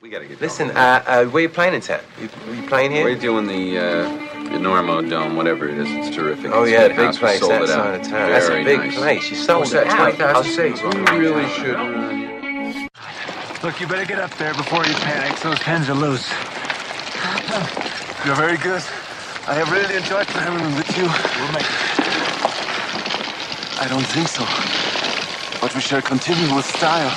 We gotta get Listen, going. uh, uh, where you playing in town? You, you playing here? We're doing the uh, the Enormo Dome, whatever it is. It's terrific. oh It's yeah, a big house. We place sold that it out. side of town. That's a big nice. place. You sold What's it that, out. 20,000 I was- seats? We really should run. Look, you better get up there before you panic. Those pens are loose. You're very good. I have really enjoyed playing with you. We'll make it. I don't think so. But we shall continue with style.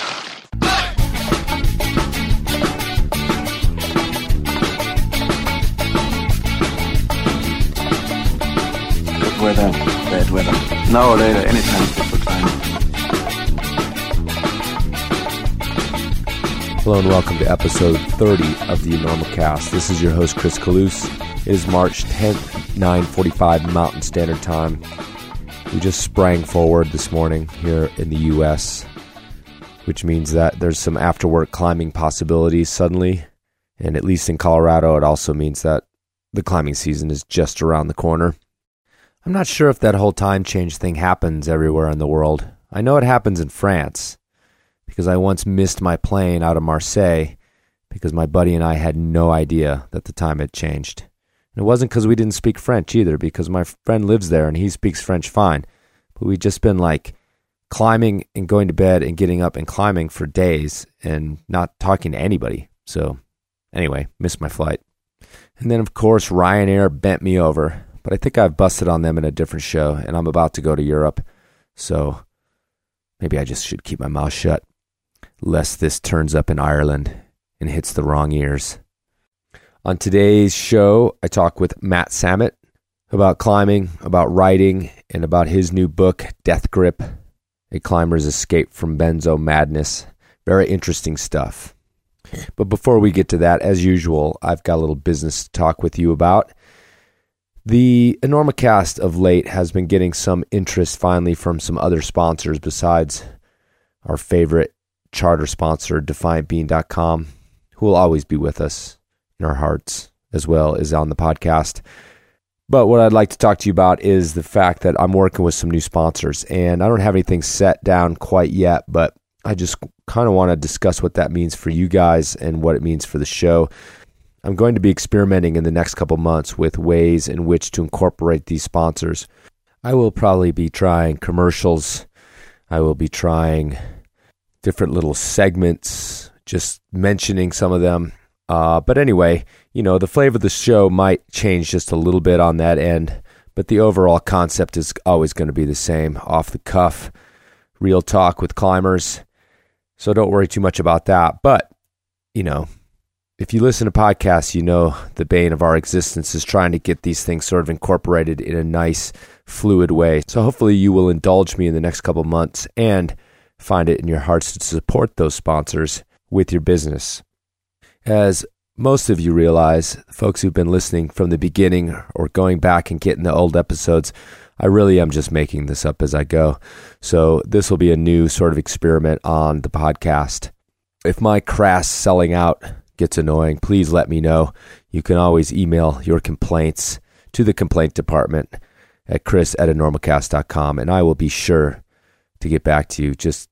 Weather, bad weather. Now or later, anytime good for. Hello and welcome to episode 30 of the Enormocast. This is your host Chris Kalous. It is March 10th, 9:45 Mountain Standard Time. We just sprang forward this morning here in the US, which means that there's some after work climbing possibilities suddenly, and at least in Colorado it also means that the climbing season is just around the corner. I'm not sure if that whole time change thing happens everywhere in the world. I know it happens in France because I once missed my plane out of Marseille because my buddy and I had no idea that the time had changed. And it wasn't because we didn't speak French either, because my friend lives there and he speaks French fine. But we'd just been like climbing and going to bed and getting up and climbing for days and not talking to anybody. So, anyway, missed my flight. And then, of course, Ryanair bent me over. But I think I've busted on them in a different show, and I'm about to go to Europe. So, maybe I just should keep my mouth shut lest this turns up in Ireland and hits the wrong ears. On today's show, I talk with Matt Samet about climbing, about writing, and about his new book, Death Grip A Climber's Escape from Benzo Madness. Very interesting stuff. But before we get to that, as usual, I've got a little business to talk with you about. The Enormocast of late has been getting some interest finally from some other sponsors besides our favorite charter sponsor, DefiantBean.com, who will always be with us in our hearts as well as on the podcast. But what I'd like to talk to you about is the fact that I'm working with some new sponsors, and I don't have anything set down quite yet, but I just kind of want to discuss what that means for you guys and what it means for the show. I'm going to be experimenting in the next couple months with ways in which to incorporate these sponsors. I will probably be trying commercials. I will be trying different little segments, just mentioning some of them. Uh, but anyway, you know, the flavor of the show might change just a little bit on that end, but the overall concept is always going to be the same off the cuff, real talk with climbers. So don't worry too much about that. But, you know, if you listen to podcasts, you know the bane of our existence is trying to get these things sort of incorporated in a nice, fluid way. So hopefully you will indulge me in the next couple months and find it in your hearts to support those sponsors with your business. As most of you realize, folks who've been listening from the beginning or going back and getting the old episodes, I really am just making this up as I go. So this will be a new sort of experiment on the podcast. If my crass selling out gets annoying, please let me know. You can always email your complaints to the complaint department at chris at enormocast.com and I will be sure to get back to you just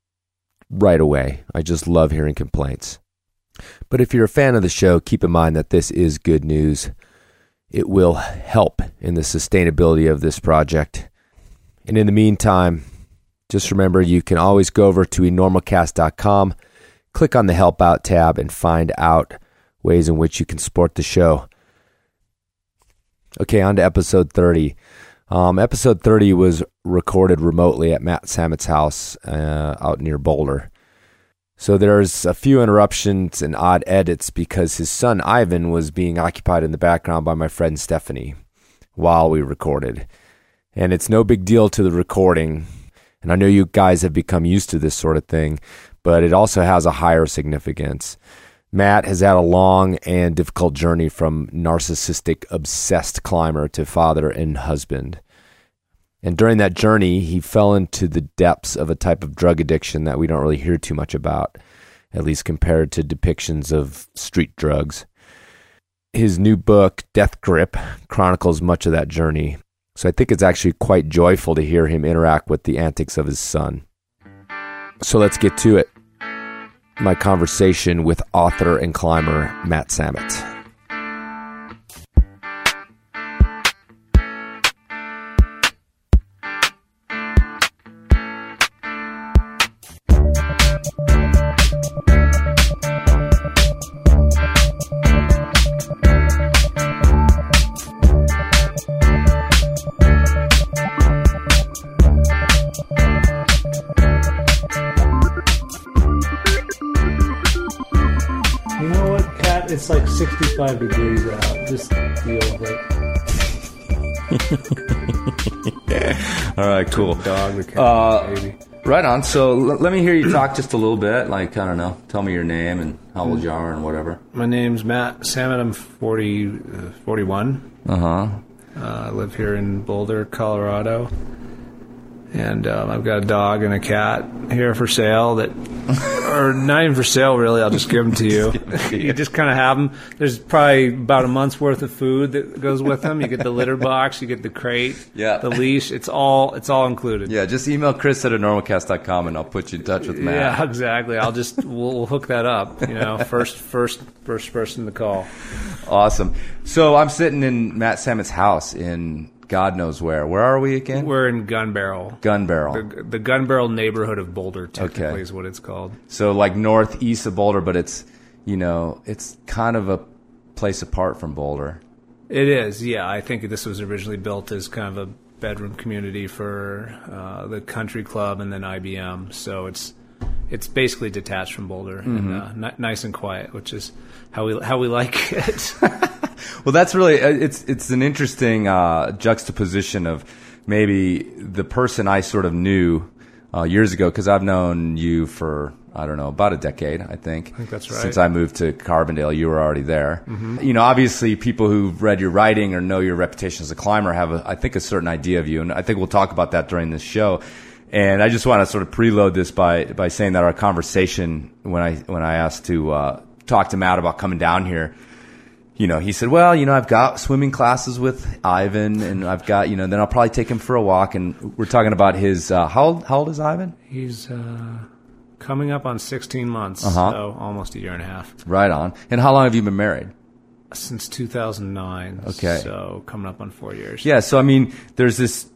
right away. I just love hearing complaints. But if you're a fan of the show, keep in mind that this is good news. It will help in the sustainability of this project. And in the meantime, just remember you can always go over to enormocast.com, click on the Help Out tab, and find out ways in which you can support the show. Okay, on to episode 30. Um, episode 30 was recorded remotely at Matt Samet's house uh, out near Boulder. So there's a few interruptions and odd edits because his son Ivan was being occupied in the background by my friend Stephanie while we recorded. And it's no big deal to the recording. And I know you guys have become used to this sort of thing, but it also has a higher significance. Matt has had a long and difficult journey from narcissistic, obsessed climber to father and husband. And during that journey, he fell into the depths of a type of drug addiction that we don't really hear too much about, at least compared to depictions of street drugs. His new book, Death Grip, chronicles much of that journey. So I think it's actually quite joyful to hear him interact with the antics of his son. So let's get to it. My conversation with author and climber Matt Samet. 45 degrees out. Just deal with it. All right, cool. Dog, uh, baby. Right on. So l- let me hear you talk just a little bit. Like, I don't know, tell me your name and how old mm. you are and whatever. My name's Matt Samet. I'm 40, uh, 41. Uh-huh. Uh, I live here in Boulder, Colorado. And um, I've got a dog and a cat here for sale that or not even for sale really. I'll just give them to you. you just kind of have them. There's probably about a month's worth of food that goes with them. You get the litter box, you get the crate, Yeah. the leash. It's all it's all included. Yeah, just email Chris at enormocast.com and I'll put you in touch with Matt. Yeah, exactly. I'll just we'll, we'll hook that up. You know, first first first person to call. Awesome. So I'm sitting in Matt Samet's house in God knows where. Where are we again? We're in Gun Barrel. Gun Barrel. The, the Gun Barrel neighborhood of Boulder, technically, Okay. is what it's called. So like northeast of Boulder, but it's you know it's kind of a place apart from Boulder. It is, yeah. I think this was originally built as kind of a bedroom community for uh, the country club and then IBM. So it's it's basically detached from Boulder and uh, ni- nice and quiet, which is how we how we like it. Well, that's really uh, it's it's an interesting uh, juxtaposition of maybe the person I sort of knew uh, years ago because I've known you for I don't know about a decade I think. I think that's right. Since I moved to Carbondale, you were already there. You know, obviously, people who've read your writing or know your reputation as a climber have a, I think a certain idea of you, and I think we'll talk about that during this show. And I just want to sort of preload this by by saying that our conversation when I when I asked to uh, talk to Matt about coming down here you know, he said, well, you know, I've got swimming classes with Ivan and I've got, you know, then I'll probably take him for a walk. And we're talking about his, uh, how old, how old is Ivan? He's uh, coming up on 16 months, Uh-huh. so almost a year and a half Right on. And how long have you been married? since 2009. Okay. so coming up on four years. Yeah. So, I mean, there's this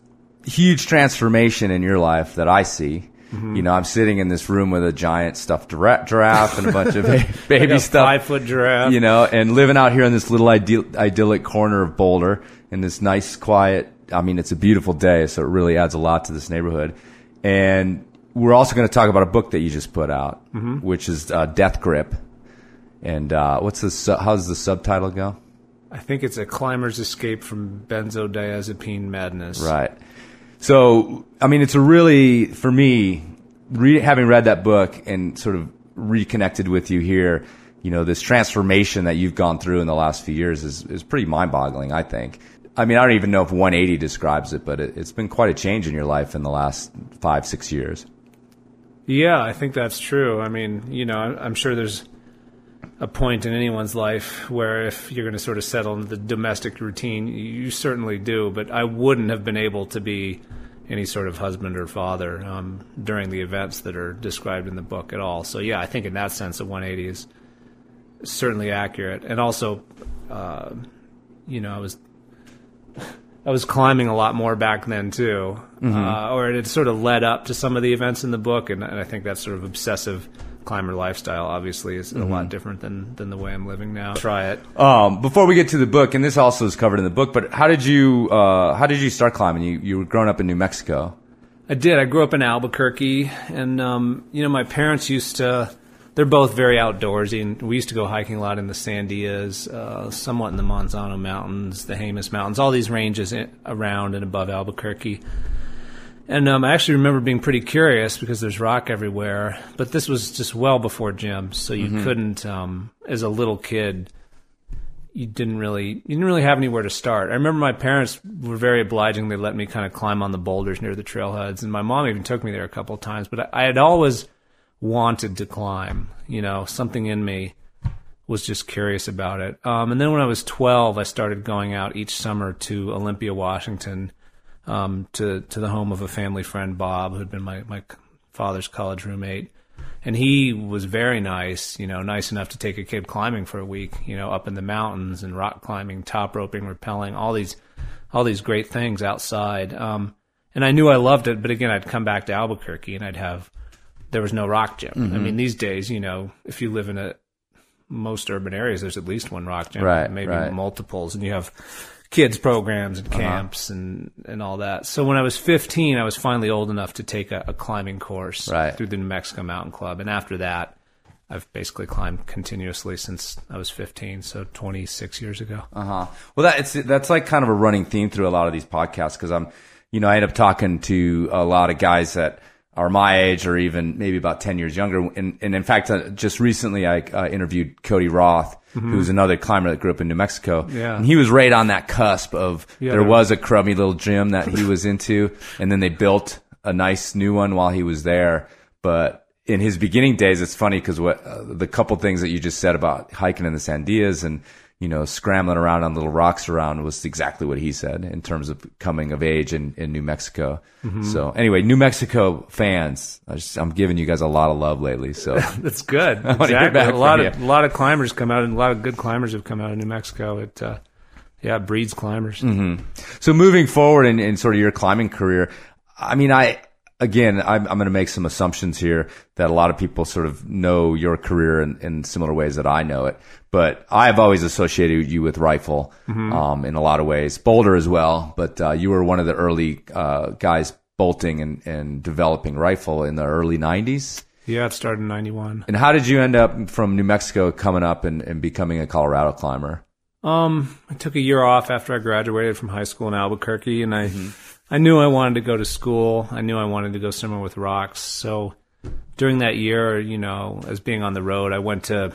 huge transformation in your life that I see. You know, I'm sitting in this room with a giant stuffed gira- giraffe and a bunch of baby Like stuff. five foot giraffe. you know, and living out here in this little idyll- idyllic corner of Boulder in this nice, quiet. I mean, it's a beautiful day, so it really adds a lot to this neighborhood. And we're also going to talk about a book that you just put out, which is uh, Death Grip. And uh, what's the su- how does the subtitle go? I think it's a climber's escape from benzodiazepine madness. Right. So, I mean, it's a really, for me, re- having read that book and sort of reconnected with you here, you know, this transformation that you've gone through in the last few years is, is pretty mind boggling, I think. I mean, I don't even know if 180 describes it, but it, it's been quite a change in your life in the last five, six years. Yeah, I think that's true. I mean, you know, I'm sure there's a point in anyone's life where if you're going to sort of settle into the domestic routine, you certainly do. But I wouldn't have been able to be any sort of husband or father um, during the events that are described in the book at all. So yeah, I think in that sense, a 180 is certainly accurate. And also, uh, you know, I was I was climbing a lot more back then too, uh, or it had sort of led up to some of the events in the book, and, and I think that sort of obsessive climber lifestyle obviously is a lot different than than the way I'm living now. Try it. Um, before we get to the book, and this also is covered in the book, but how did you, uh, how did you start climbing? You, you were growing up in New Mexico. I did. I grew up in Albuquerque, and um, you know, my parents used to. They're both very outdoorsy, and we used to go hiking a lot in the Sandias, uh, somewhat in the Manzano Mountains, the Jemez Mountains, all these ranges in, around and above Albuquerque. And um, I actually remember being pretty curious because there's rock everywhere. But this was just well before gyms, so you couldn't, um, as a little kid, you didn't really you didn't really have anywhere to start. I remember my parents were very obliging. They let me kind of climb on the boulders near the trailheads, and my mom even took me there a couple of times. But I, I had always wanted to climb. You know, something in me was just curious about it. Um, and then when I was 12, I started going out each summer to Olympia, Washington, um, to to the home of a family friend, Bob, who had been my my father's college roommate. and he was very nice, you know, nice enough to take a kid climbing for a week, you know, up in the mountains and rock climbing, top roping, rappelling, all these, all these great things outside. Um, and I knew I loved it, but again, I'd come back to Albuquerque and I'd have, there was no rock gym. I mean, these days, you know, if you live in a, most urban areas, there's at least one rock gym, Right, maybe right. multiples, and you have kids programs and camps and, and all that. So when I was 15, I was finally old enough to take a, a climbing course Right. through the New Mexico Mountain Club. And after that, I've basically climbed continuously since I was 15, so 26 years ago. Uh huh. Well, that, it's, that's like kind of a running theme through a lot of these podcasts because I'm, you know, I end up talking to a lot of guys that are my age or even maybe about 10 years younger. And, and in fact, uh, just recently I uh, interviewed Cody Roth, who's another climber that grew up in New Mexico. Mm-hmm. Yeah. And he was right on that cusp of Yeah. there was a crummy little gym that he was into, and then they built a nice new one while he was there. But in his beginning days, it's funny because what uh, the couple things that you just said about hiking in the Sandias and you know scrambling around on little rocks around was exactly what he said in terms of coming of age in, in New Mexico. So anyway, New Mexico fans, I just, I'm giving you guys a lot of love lately. So That's good. exactly. A lot of you. a lot of climbers come out, and a lot of good climbers have come out of New Mexico. It, uh, yeah, breeds climbers. So moving forward in, in sort of your climbing career, I mean, I again, I'm, I'm going to make some assumptions here that a lot of people sort of know your career in, in similar ways that I know it. But I've always associated you with rifle um, in a lot of ways, Boulder as well. But uh, you were one of the early uh, guys bolting and, and developing rifle in the early 90s. Yeah, it started in '91. And how did you end up from New Mexico coming up and, and becoming a Colorado climber? Um, I took a year off after I graduated from high school in Albuquerque, and I, I knew I wanted to go to school. I knew I wanted to go somewhere with rocks. So during that year, you know, as being on the road, I went to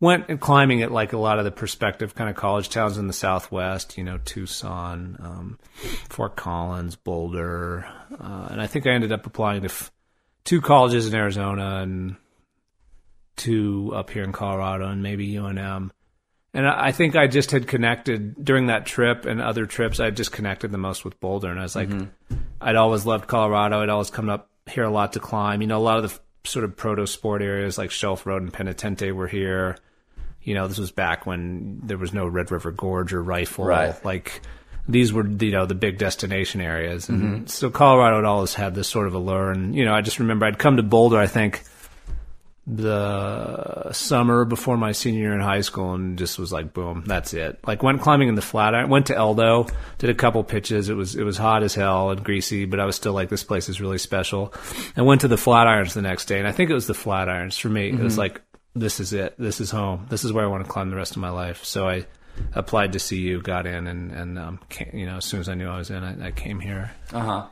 went and climbing at like a lot of the prospective kind of college towns in the Southwest. You know, Tucson, um, Fort Collins, Boulder, uh, and I think I ended up applying to f- two colleges in Arizona and two up here in Colorado, and maybe UNM. And I think I just had connected during that trip and other trips. I just connected the most with Boulder, and I was like, mm-hmm. I'd always loved Colorado. I'd always come up here a lot to climb. You know, a lot of the sort of proto sport areas like Shelf Road and Penitente were here. You know, this was back when there was no Red River Gorge or Rifle. Right. Like these were, you know, the big destination areas. And mm-hmm. so Colorado had always had this sort of allure. And, you know, I just remember I'd come to Boulder, I think, the summer before my senior year in high school and just was like boom that's it. Like went climbing in the flatiron went to eldo did a couple pitches. It was it was hot as hell and greasy but i was still like this place is really special. I went to the flatirons the next day and i think it was the flatirons for me. It was like this is it. This is home. This is where i want to climb the rest of my life. So i applied to cu got in and and um, came, you know as soon as i knew i was in i, I came here Uh huh.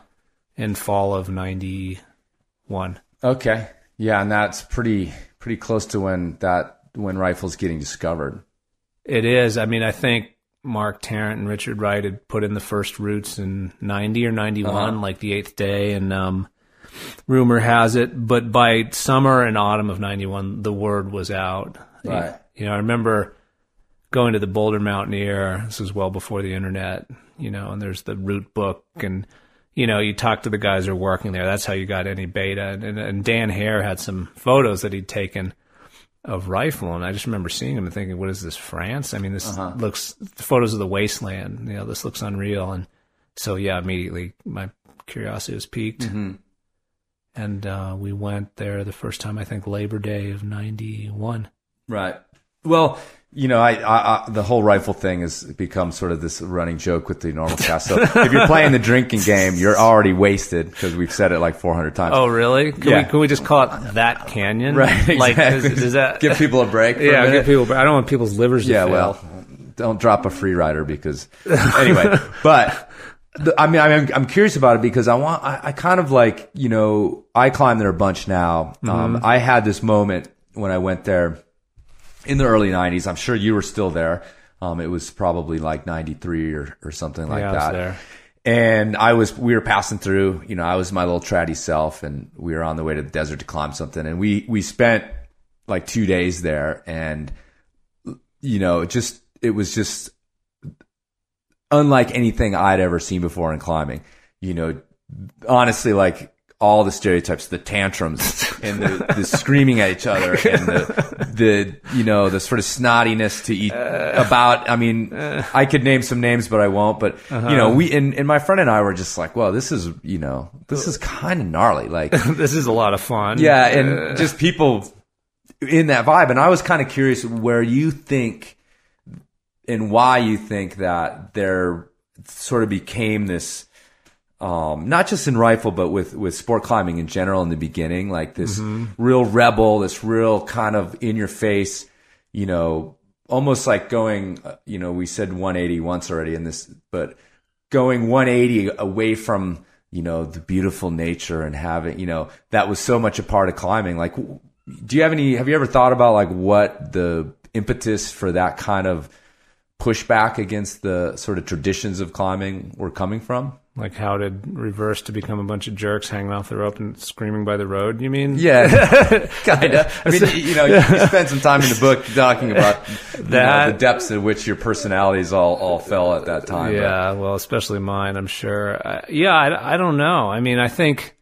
in fall of 91 Okay. Yeah, and that's pretty pretty close to when that when rifles getting discovered. It is. I mean, I think Mark Tarrant and Richard Wright had put in the first routes in 90 or 91, Uh-huh. like the eighth day. And um, rumor has it, but by summer and autumn of 91, the word was out. Right. You know, I remember going to the Boulder Mountaineer. This was well before the internet, you know, and there's the route book and, you know, you talk to the guys who are working there. That's how you got any beta. And, and Dan Hare had some photos that he'd taken of rifle, and I just remember seeing them and thinking, "What is this, France?" I mean, this looks the photos of the wasteland. You know, this looks unreal, and so yeah, immediately my curiosity was piqued, and uh, we went there the first time. I think Labor Day of '91. Right. Well, you know, I, I, I the whole rifle thing has become sort of this running joke with the Enormocast. So if you're playing the drinking game, you're already wasted because we've said it like 400 times. Oh, really? Can Yeah. we can we just call it that canyon? right. Like, exactly. does, does that? give people a break? Yeah, a give people. I don't want people's livers. To Yeah, fail. well, don't drop a free rider because anyway. but the, I mean, I'm I'm curious about it because I want I, I kind of like you know I climb there a bunch now. Um, I had this moment when I went there in the early '90s. I'm sure you were still there. Um, it was probably like '93 or or something like Yeah, I was that. there. And I was, we were passing through, you know, I was my little tratty self and we were on the way to the desert to climb something. And we, we spent like two days there and, you know, it just, it was just unlike anything I'd ever seen before in climbing. You know, honestly, like all the stereotypes, the tantrums and the, the screaming at each other and the, the, you know, the sort of snottiness to eat about, I mean, I could name some names, but I won't. But, you know, uh-huh. we, and, and my friend and I were just like, well, this is, you know, this is kind of gnarly. Like, this is a lot of fun. yeah. And just people in that vibe. And I was kind of curious where you think and why you think that there sort of became this, um, not just in rifle, but with, with sport climbing in general in the beginning, like this real rebel, this real kind of in your face, you know, almost like going, uh, you know, we said 180 once already in this, but going 180 away from, you know, the beautiful nature and having, you know, that was so much a part of climbing. Like, do you have any, have you ever thought about like what the impetus for that kind of pushback against the sort of traditions of climbing were coming from? Like how did reverse to become a bunch of jerks hanging off the rope and screaming by the road? You mean? Yeah, kind of. I mean, you know, you spend some time in the book talking about you know, That- the depths at which your personalities all, all fell at that time. but- Yeah, well, especially mine, I'm sure. Uh, yeah, I, I don't know. I mean, I think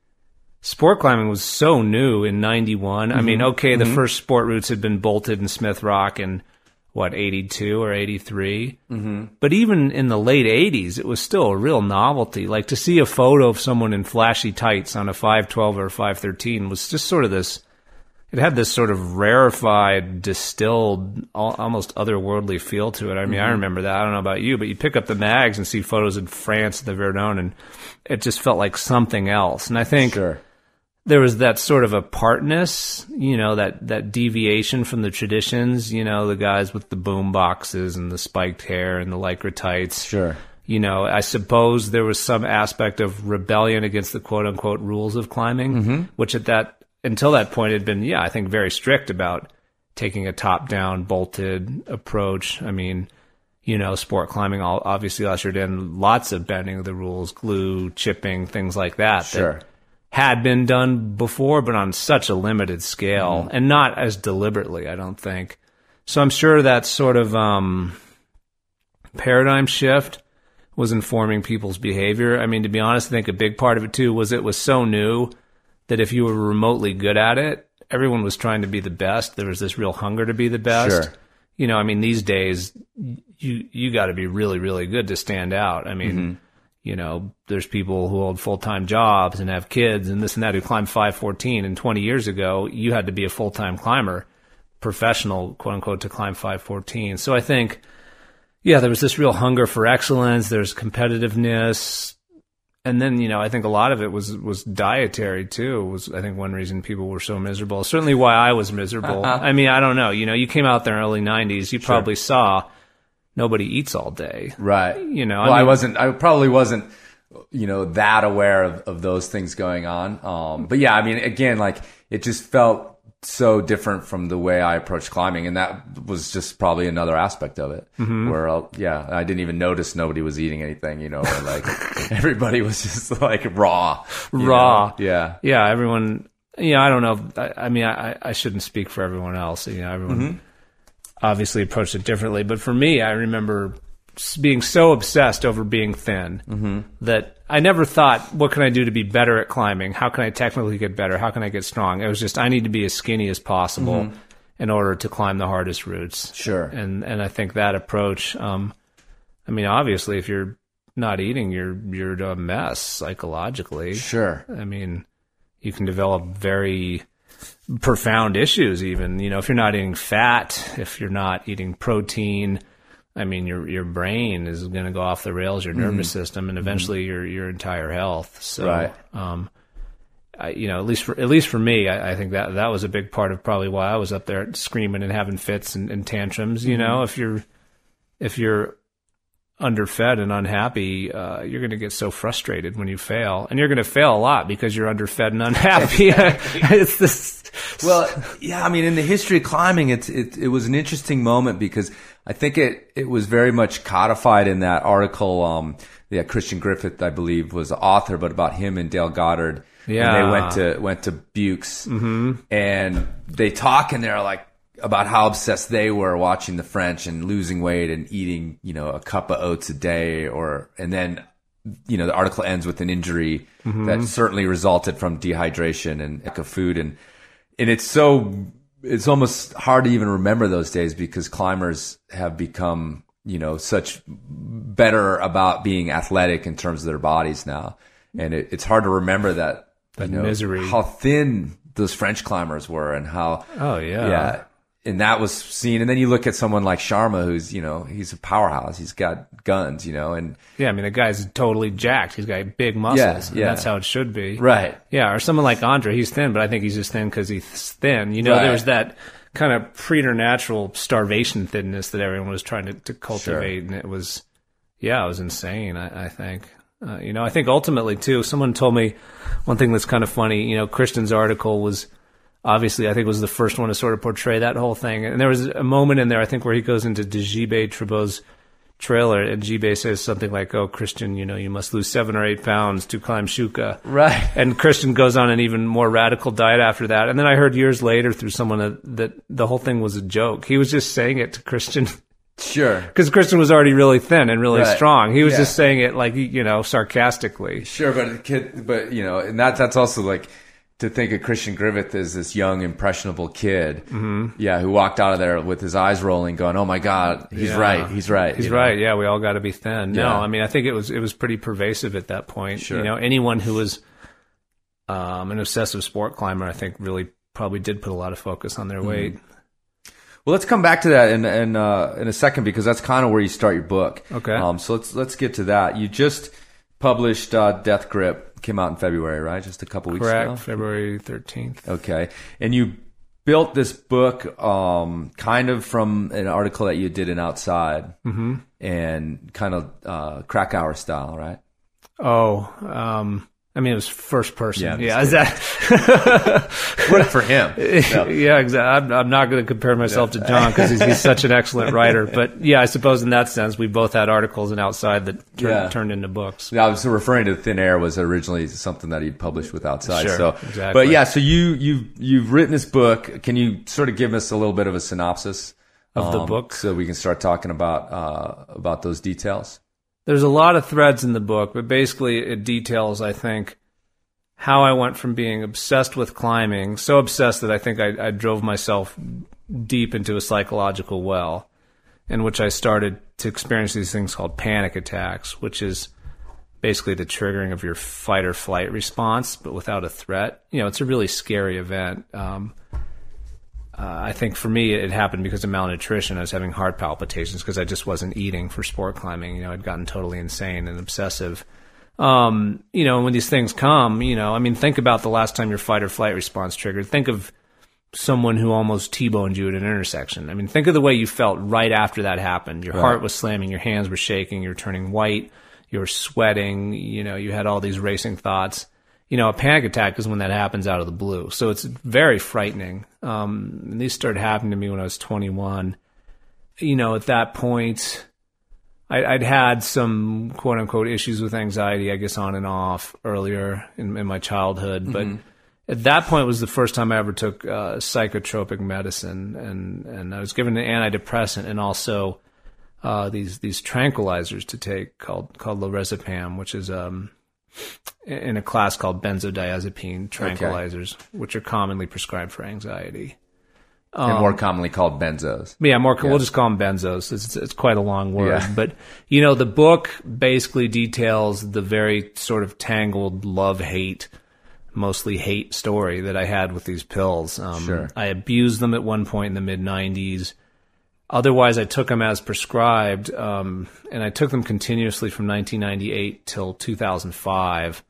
sport climbing was so new in 91. I mean, okay, the first sport routes had been bolted in Smith Rock in, what, 82 or 83? Mm-hmm. But even in the late 80s, it was still a real novelty. Like to see a photo of someone in flashy tights on a 512 or 513 was just sort of this it had this sort of rarefied, distilled, almost otherworldly feel to it. I mean, I remember that. I don't know about you, but you pick up the mags and see photos in France the Verdon, and it just felt like something else. And I think Sure. There was that sort of apartness, you know, that, that deviation from the traditions, you know, the guys with the boom boxes and the spiked hair and the lycra tights. Sure. You know, I suppose there was some aspect of rebellion against the quote unquote rules of climbing, mm-hmm. which at that, until that point had been, yeah, I think very strict about taking a top down bolted approach. I mean, you know, sport climbing all obviously ushered in lots of bending of the rules, glue, chipping, things like that. that Sure. Had been done before, but on such a limited scale and not as deliberately, I don't think. So I'm sure that sort of um, paradigm shift was informing people's behavior. I mean, to be honest, I think a big part of it too was it was so new that if you were remotely good at it, everyone was trying to be the best. There was this real hunger to be the best. Sure. You know, I mean, these days you you got to be really really good to stand out. I mean, you know, there's people who hold full time jobs and have kids and this and that who climb 514. And 20 years ago, you had to be a full time climber, professional, quote unquote, to climb 514. So I think, yeah, there was this real hunger for excellence. There's competitiveness. And then, you know, I think a lot of it was, was dietary too, was, I think one reason people were so miserable. Certainly why I was miserable. I mean, I don't know. You know, you came out there in the early 90s, you probably saw nobody eats all day. Right. You know, I well, I, mean- wasn't, I probably wasn't, you know, that aware of, of those things going on. Um, but yeah, I mean, again, like it just felt so different from the way I approached climbing. And that was just probably another aspect of it Mm-hmm. where, I'll, yeah, I didn't even notice nobody was eating anything, you know, or like everybody was just like raw. Raw. know? Yeah. yeah, everyone. You know, I don't know. I, I mean, I, I shouldn't speak for everyone else. You know, everyone Mm-hmm. Obviously approached it differently. But for me, I remember being so obsessed over being thin Mm-hmm. that I never thought, "What can I do to be better at climbing? How can I technically get better? How can I get strong?" It was just I need to be as skinny as possible in order to climb the hardest routes. Mm-hmm. Sure. And and I think that approach. Um, I mean, obviously, if you're not eating, you're you're a mess psychologically. Sure. I mean, you can develop very profound issues even, you know, if you're not eating fat, if you're not eating protein, I mean, your your brain is going to go off the rails, your nervous system, and eventually your your entire health. So, Right. um, I, you know, at least for at least for me, I, I think that that was a big part of probably why I was up there screaming and having fits and, and tantrums. You know, if you're if you're underfed and unhappy, uh, you're going to get so frustrated when you fail, and you're going to fail a lot because you're underfed and unhappy. it's this. Well, yeah, I mean, in the history of climbing, it's it, it was an interesting moment because I think it it was very much codified in that article. Um, yeah, Christian Griffith, I believe, was the author, but about him and Dale Goddard. and Yeah. they went to went to Buoux, and they talk, and they're like about how obsessed they were watching the French and losing weight and eating, you know, a cup of oats a day, or and then you know, the article ends with an injury mm-hmm. that certainly resulted from dehydration and lack of food. And, and it's so, it's almost hard to even remember those days because climbers have become, you know, such better about being athletic in terms of their bodies now. And it, it's hard to remember that, you know, misery. how thin those French climbers were and how, Oh yeah. yeah. And that was seen. And then you look at someone like Sharma, who's, you know, he's a powerhouse. He's got guns, you know, and Yeah, I mean the guy's totally jacked. He's got big muscles. Yeah, and yeah. that's how it should be. right. Yeah, or someone like Ondra, he's thin, but I think he's just thin because he's thin. You know, Right. there was that kind of preternatural starvation thinness that everyone was trying to, to cultivate, and it was, yeah, it was insane. I, I think, uh, you know, I think ultimately too. Someone told me one thing that's kind of funny. You know, Christian's article was obviously I think was the first one to sort of portray that whole thing, and there was a moment in there I think where he goes into Dejibe Tribout's trailer, and JB says something like, "Oh, Christian, you know, you must lose seven or eight pounds to climb Chouca." Right. And Christian goes on an even more radical diet after that. And then I heard years later through someone that, that the whole thing was a joke. He was just saying it to Christian Sure. because Christian was already really thin and really Right. strong. He was Yeah. just saying it like, you know, sarcastically. Sure, but kid, but you know, and that that's also like to think of Christian Griffith as this young, impressionable kid, mm-hmm. yeah, who walked out of there with his eyes rolling, going, "Oh my God, he's Yeah. right, he's right, He's you know? right. Yeah, we all got to be thin. No, I mean, I think it was it was pretty pervasive at that point. Sure. You know, anyone who was um, an obsessive sport climber, I think, really probably did put a lot of focus on Mm-hmm. their weight. Well, let's come back to that in in, uh, in a second because that's kind of where you start your book. Okay. Um, so let's let's get to that. You just published uh, Death Grip, came out in February, right? Just a couple weeks Correct. ago. February thirteenth. Okay. And you built this book um, kind of from an article that you did in Outside Mm-hmm. and kind of uh, Krakauer style, right? Oh, um, I mean, it was first person. Yeah, Yeah, that's is that? Worked for him. yeah, exactly. I'm, I'm not going to compare myself to John because he's, he's such an excellent writer. But yeah, I suppose in that sense, we both had articles and outside that turned, Yeah. turned into books. Yeah, I was referring to Thin Air was originally something that he'd published with Outside. Sure, so, exactly. but yeah, so you you've you've written this book. Can you sort of give us a little bit of a synopsis Of the um, book? so we can start talking about uh, about those details? There's a lot of threads in the book, but basically it details, I think, how I went from being obsessed with climbing, so obsessed that I think I, I drove myself deep into a psychological well, in which I started to experience these things called panic attacks, which is basically the triggering of your fight or flight response, but without a threat. You know, it's a really scary event. Um, uh, I think for me, it happened because of malnutrition. I was having heart palpitations because I just wasn't eating for sport climbing. You know, I'd gotten totally insane and obsessive. Um, you know, when these things come, you know, I mean, think about the last time your fight or flight response triggered. Think of someone who almost T-boned you at an intersection. I mean, think of the way you felt right after that happened. Your heart was slamming, your hands were shaking, you were turning white, you were sweating, you know, you had all these racing thoughts. You know, a panic attack is when that happens out of the blue. So it's very frightening. Um, and these started happening to me when I was 21. You know, at that point, I, I'd had some quote unquote issues with anxiety, I guess, on and off earlier in, in my childhood. But at that point was the first time I ever took uh, psychotropic medicine, and and I was given an antidepressant and also uh, these these tranquilizers to take called called lorazepam, which is um in a class called benzodiazepine tranquilizers, which are commonly prescribed for anxiety. and Um, more commonly called benzos. Yeah, more. We'll just call them benzos. It's, it's quite a long word, Yeah. but you know, the book basically details the very sort of tangled love hate, mostly hate story that I had with these pills. Um, Sure. I abused them at one point in the mid '90s. Otherwise, I took them as prescribed, um, and I took them continuously from 1998 till 2005.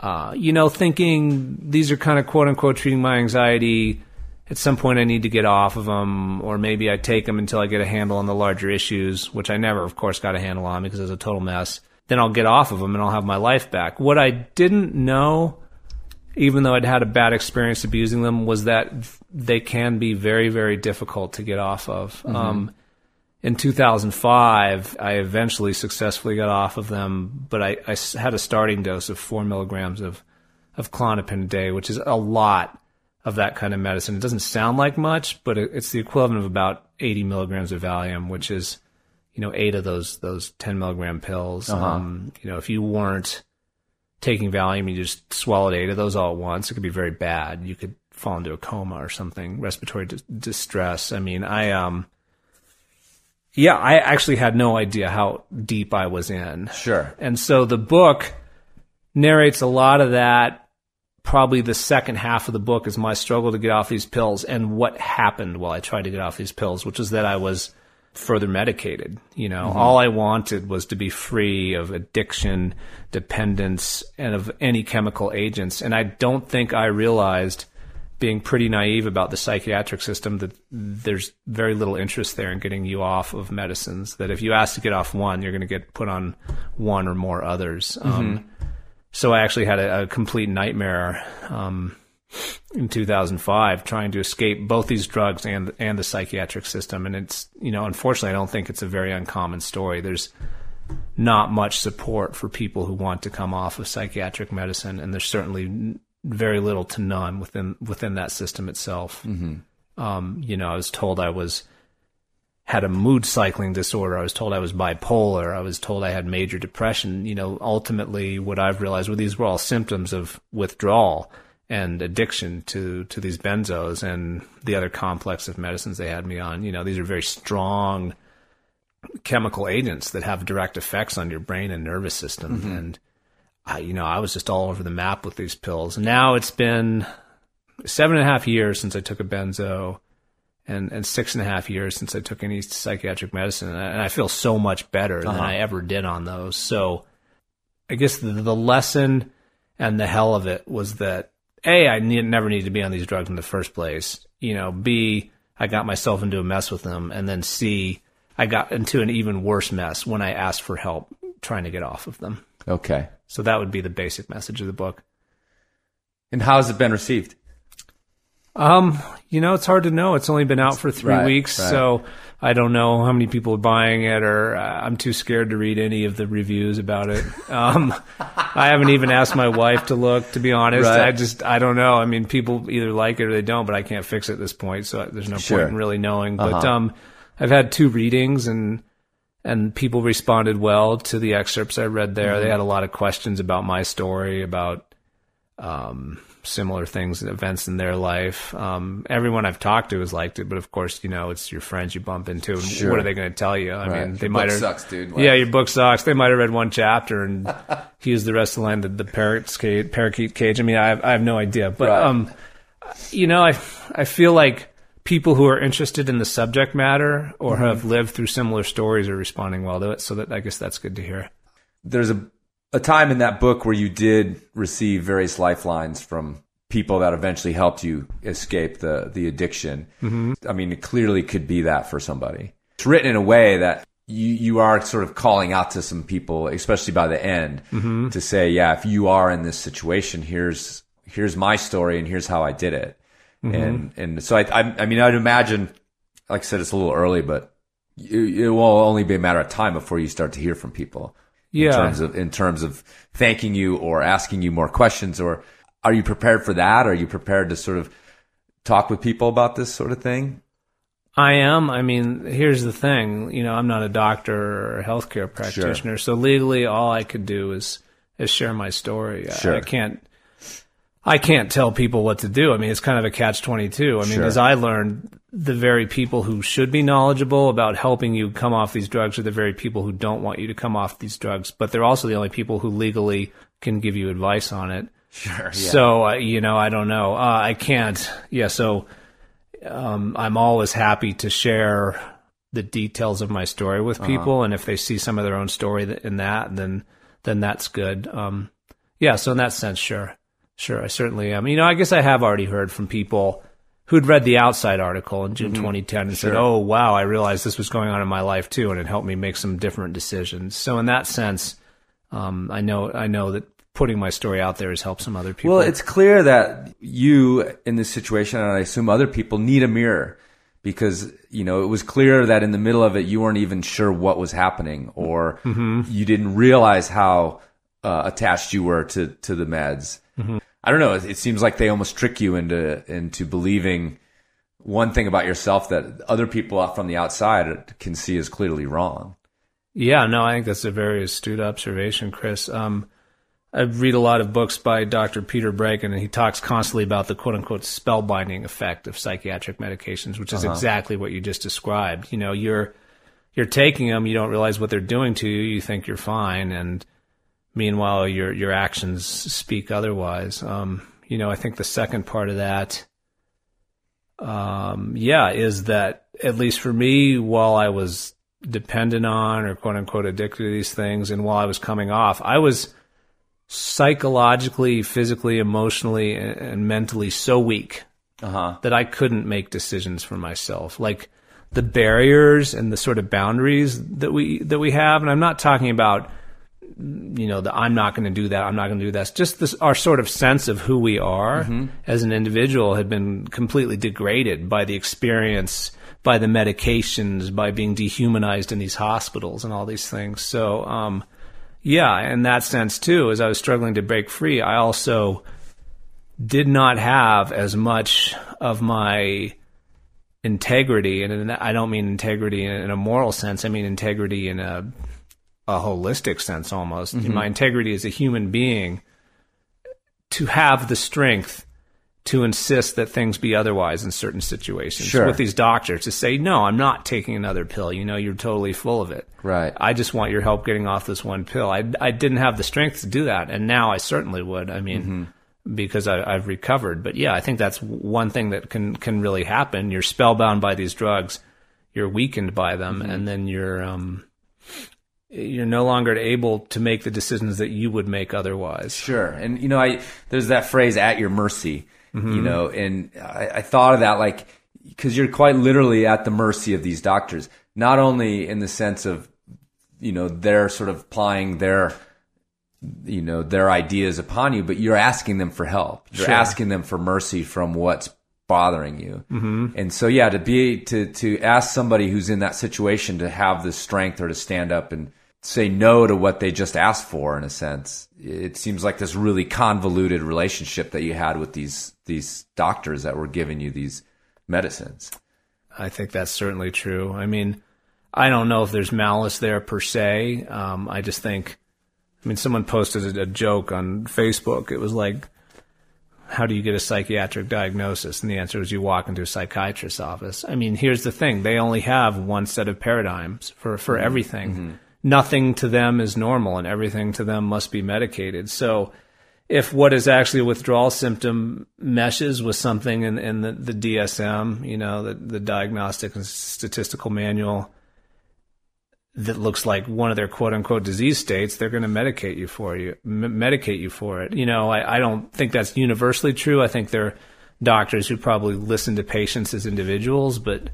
Uh, you know, thinking these are kind of quote unquote treating my anxiety. At some point, I need to get off of them, or maybe I take them until I get a handle on the larger issues, which I never, of course, got a handle on because it was a total mess. Then I'll get off of them and I'll have my life back. What I didn't know, even though I'd had a bad experience abusing them, was that they can be very, very difficult to get off of. Um, in 2005, I eventually successfully got off of them, but I had a starting dose of four milligrams of, of Klonopin a day, which is a lot of that kind of medicine. It doesn't sound like much, but it, it's the equivalent of about 80 milligrams of Valium, which is, you know, eight of those those ten milligram pills. Um, you know, if you weren't taking Valium, you just swallowed eight of those all at once. It could be very bad. You could fall into a coma or something, respiratory dis- distress. I mean, I um, yeah, I actually had no idea how deep I was in. Sure. And so the book narrates a lot of that. Probably the second half of the book is my struggle to get off these pills and what happened while I tried to get off these pills, which is that I was further medicated. You know, mm-hmm. all I wanted was to be free of addiction, dependence, and of any chemical agents. And I don't think I realized, being pretty naive about the psychiatric system, that there's very little interest there in getting you off of medicines. That if you ask to get off one, you're going to get put on one or more others. Um, so I actually had a, a complete nightmare um, in 2005 trying to escape both these drugs and and the psychiatric system. And it's you know unfortunately I don't think it's a very uncommon story. There's not much support for people who want to come off of psychiatric medicine, and there's certainly very little to none within within that system itself. Um, you know, I was told I was had a mood cycling disorder. I was told I was bipolar. I was told I had major depression. You know, ultimately, what I've realized, well, these were all symptoms of withdrawal and addiction to to these benzos and the other complex of medicines they had me on. You know, these are very strong chemical agents that have direct effects on your brain and nervous system. And I, you know, I was just all over the map with these pills. Now it's been seven and a half years since I took a benzo and, and six and a half years since I took any psychiatric medicine. And I, and I feel so much better than uh-huh. I ever did on those. So I guess the, the lesson and the hell of it was that A, I need, never needed to be on these drugs in the first place. You know, B, I got myself into a mess with them. And then C, I got into an even worse mess when I asked for help trying to get off of them. Okay. So that would be the basic message of the book. And how has it been received? Um, you know, it's hard to know. It's only been out for three Right, weeks, right. so I don't know how many people are buying it, or uh, I'm too scared to read any of the reviews about it. Um, I haven't even asked my wife to look. To be honest, Right. I just I don't know. I mean, people either like it or they don't, but I can't fix it at this point, so there's no Sure. point in really knowing. But um, I've had two readings and. And people responded well to the excerpts I read there. They had a lot of questions about my story, about um, similar things and events in their life. Um, everyone I've talked to has liked it, but of course, you know, it's your friends you bump into. And Sure. What are they going to tell you? I Right. mean, they Your might book have. sucks, dude. Yeah, your book sucks. They might have read one chapter and used the rest of the line, the, the parrot's cage, parakeet cage. I mean, I have, I have no idea. But, Right. um, you know, I, I feel like people who are interested in the subject matter or Mm-hmm. have lived through similar stories are responding well to it. So that I guess that's good to hear. There's a a time in that book where you did receive various lifelines from people that eventually helped you escape the the addiction. Mm-hmm. I mean, it clearly could be that for somebody. It's written in a way that you you are sort of calling out to some people, especially by the end, to say, yeah, if you are in this situation, here's here's my story and here's how I did it. Mm-hmm. And and so I, I I mean I'd imagine, like I said, it's a little early, but it, it will only be a matter of time before you start to hear from people Yeah. in terms of in terms of thanking you or asking you more questions or are you prepared for that are you prepared to sort of talk with people about this sort of thing I am. I mean, here's the thing. You know, I'm not a doctor or a healthcare practitioner, so legally, all I could do is is share my story. I- Sure. I can't. I can't tell people what to do. I mean, it's kind of a catch twenty two. I mean, Sure. as I learned, the very people who should be knowledgeable about helping you come off these drugs are the very people who don't want you to come off these drugs. But they're also the only people who legally can give you advice on it. sure So uh, you know, I don't know. Uh, I can't. Yeah. So um, I'm always happy to share the details of my story with people, and if they see some of their own story in that, then then that's good. Um, yeah. So in that sense, sure, sure, I certainly am. You know, I guess I have already heard from people who'd read the Outside article in June 2010 and said, "Oh, wow, I realized this was going on in my life too, and it helped me make some different decisions." So in that sense, um, I know I know that putting my story out there has helped some other people. well it's clear that you in this situation and i assume other people need a mirror because you know it was clear that in the middle of it you weren't even sure what was happening or you didn't realize how uh, attached you were to to the meds i don't know it, it seems like they almost trick you into into believing one thing about yourself that other people from the outside can see is clearly wrong Yeah, no, I think that's a very astute observation, Chris. Um, I read a lot of books by Dr. Peter Breggin, and he talks constantly about the quote unquote spellbinding effect of psychiatric medications, which is exactly what you just described. You know, you're you're taking them, you don't realize what they're doing to you, you think you're fine, and meanwhile your your actions speak otherwise. Um, you know, I think the second part of that, um, yeah, is that at least for me, while I was dependent on or quote unquote addicted to these things, and while I was coming off, I was psychologically, physically, emotionally, and, mentally so weak Uh-huh. that I couldn't make decisions for myself. Like the barriers and the sort of boundaries that we that we have, and I'm not talking about you know the I'm not going to do that. I'm not going to do that. Just this our sort of sense of who we are as an individual had been completely degraded by the experience, by the medications, by being dehumanized in these hospitals and all these things. So. um yeah, in that sense too, as I was struggling to break free, I also did not have as much of my integrity, and I don't mean integrity in a moral sense. I mean integrity in a a holistic sense, almost. in My integrity as a human being to have the strength to insist that things be otherwise in certain situations Sure. with these doctors to say no i'm not taking another pill. You know you're totally full of it. Right. i just want your help getting off this one pill. I, I didn't have the strength to do that and now i certainly would i mean mm-hmm. because I, i've recovered. But yeah i think that's one thing that can can really happen. You're spellbound by these drugs. You're weakened by them mm-hmm. and then you're um you're no longer able to make the decisions that you would make otherwise Sure. And you know, I there's that phrase "at your mercy," you know, and I, I thought of that like because you're quite literally at the mercy of these doctors, not only in the sense of you know they're sort of applying their you know their ideas upon you, but you're asking them for help. You're Sure. asking them for mercy from what's bothering you. Mm-hmm. And so, yeah, to be to to ask somebody who's in that situation to have the strength or to stand up and say no to what they just asked for, in a sense, it seems like this really convoluted relationship that you had with these these doctors that were giving you these medicines. I think that's certainly true. I mean, I don't know if there's malice there per se. Um, I just think, I mean, someone posted a, a joke on Facebook. It was like, how do you get a psychiatric diagnosis? And the answer is you walk into a psychiatrist's office. I mean, here's the thing. They only have one set of paradigms for, for everything. Nothing to them is normal and everything to them must be medicated. So if what is actually a withdrawal symptom meshes with something in, in the, the DSM, you know, the, the Diagnostic and Statistical Manual, that looks like one of their quote unquote disease states, they're going to medicate you for you, m- medicate you for it. You know, I, I don't think that's universally true. I think there are doctors who probably listen to patients as individuals, but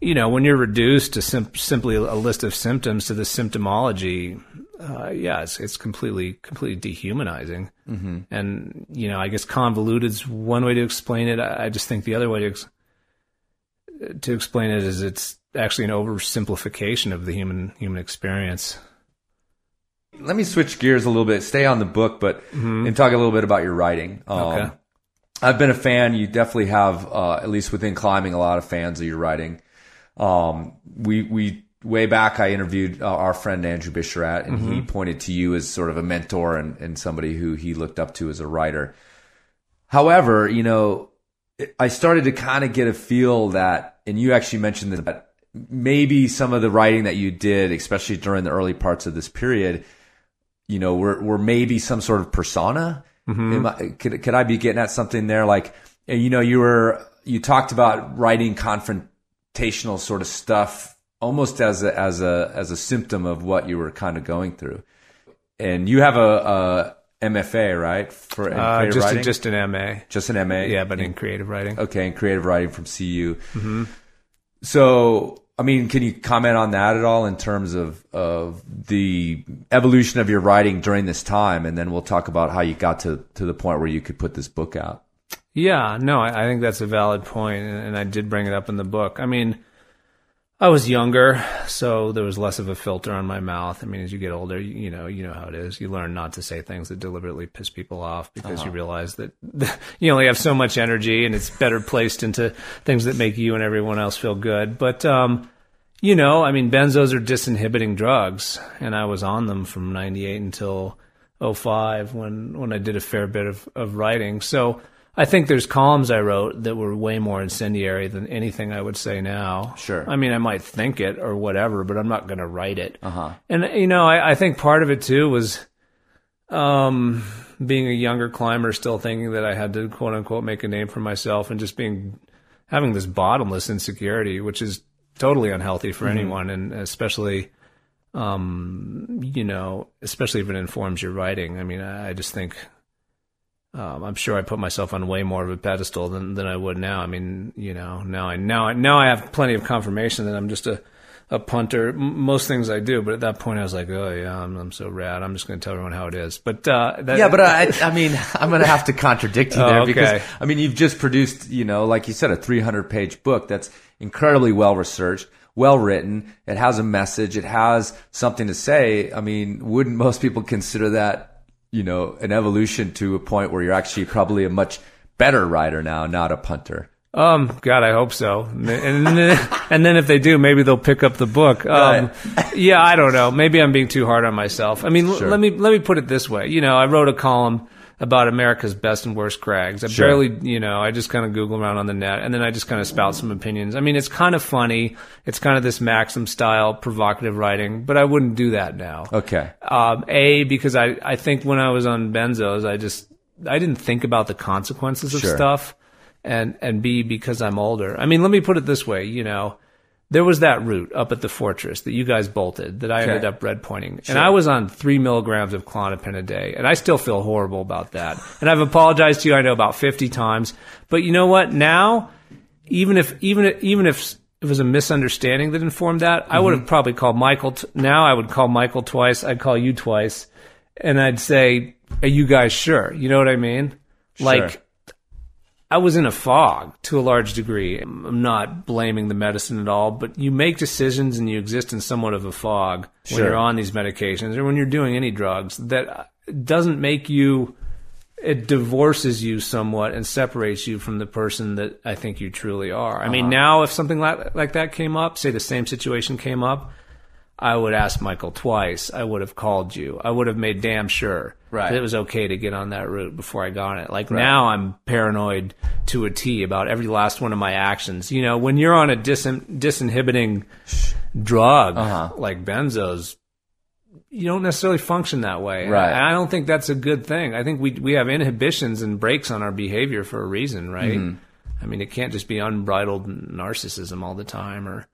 you know, when you're reduced to sim- simply a list of symptoms to the symptomology, uh, yeah, it's it's completely completely dehumanizing. Mm-hmm. And you know, I guess convoluted is one way to explain it. I, I just think the other way to ex- to explain it is it's actually an oversimplification of the human human experience. Let me switch gears a little bit, stay on the book, but and talk a little bit about your writing. Um, Okay. I've been a fan. You definitely have, uh, at least within climbing, a lot of fans of your writing. Um, we we way back, I interviewed uh, our friend Andrew Bisharat, and he pointed to you as sort of a mentor and, and somebody who he looked up to as a writer. However, you know, I started to kind of get a feel that, and you actually mentioned that maybe some of the writing that you did, especially during the early parts of this period, you know, were were maybe some sort of persona. Am I, could could I be getting at something there? Like, you know, you were you talked about writing confrontational sort of stuff, almost as a as a as a symptom of what you were kind of going through. And you have a, a MFA, right? For in Uh, just writing? just an MA, just an MA. yeah, but in creative writing. Okay, and creative writing from CU. So, I mean, can you comment on that at all in terms of of the evolution of your writing during this time, and then we'll talk about how you got to to the point where you could put this book out. Yeah, no, I, I think that's a valid point, and, and I did bring it up in the book. I mean, I was younger, so there was less of a filter on my mouth. I mean, as you get older, you, you know, you know how it is. You learn not to say things that deliberately piss people off because you realize that you only have so much energy, and it's better placed into things that make you and everyone else feel good. But um, you know, I mean, benzos are disinhibiting drugs, and I was on them from '98 until 05 when when I did a fair bit of, of writing. So I think there's columns I wrote that were way more incendiary than anything I would say now. Sure. I mean, I might think it or whatever, but I'm not going to write it. Uh-huh. And you know, I, I think part of it too was um, being a younger climber, still thinking that I had to quote unquote make a name for myself, and just being having this bottomless insecurity, which is totally unhealthy for anyone, and especially, um, you know, especially if it informs your writing. I mean, I, I just think. Um, I'm sure I put myself on way more of a pedestal than, than I would now. I mean, you know, now I now I now I have plenty of confirmation that I'm just a a punter. M- most things I do, but at that point I was like, oh yeah, I'm, I'm so rad. I'm just going to tell everyone how it is. But uh, that, Yeah, but I, I mean, I'm going to have to contradict you Oh, there okay. because I mean, you've just produced, you know, like you said, a 300 page book that's incredibly well researched, well written. It has a message. It has something to say. I mean, wouldn't most people consider that, you know, an evolution to a point where you're actually probably a much better rider now, not a punter? Um, God, I hope so. And then, and then if they do, maybe they'll pick up the book. Um, yeah, I don't know. Maybe I'm being too hard on myself. I mean, l- Sure. let me let me put it this way. You know, I wrote a column about America's best and worst crags. I Sure. barely, you know, I just kind of Google around on the net, and then I just kind of spout some opinions. I mean, it's kind of funny. It's kind of this Maxim style provocative writing, but I wouldn't do that now. Okay. Um, a because I I think when I was on benzos, I just I didn't think about the consequences of Sure. stuff, and and B because I'm older. I mean, let me put it this way, you know. There was that route up at the fortress that you guys bolted that I ended up red pointing. And I was on three milligrams of Klonopin a day. And I still feel horrible about that. And I've apologized to you, I know, about 50 times. But you know what? Now, even if, even if, even if it was a misunderstanding that informed that, I would Mm-hmm. have probably called Michael. T- now I would call Michael twice. I'd call you twice. And I'd say, are you guys sure? You know what I mean? Like, I was in a fog to a large degree. I'm not blaming the medicine at all, but you make decisions and you exist in somewhat of a fog when you're on these medications or when you're doing any drugs that doesn't make you it divorces you somewhat and separates you from the person that I think you truly are. I mean, uh-huh. now if something like like that came up, say the same situation came up, I would ask Michael twice. I would have called you. I would have made damn sure Right. that it was okay to get on that route before I got on it. Like now I'm paranoid to a T about every last one of my actions. You know, when you're on a disin- disinhibiting drug Uh-huh. like benzos, you don't necessarily function that way. Right. And I don't think that's a good thing. I think we we have inhibitions and brakes on our behavior for a reason, right? Mm-hmm. I mean, it can't just be unbridled narcissism all the time or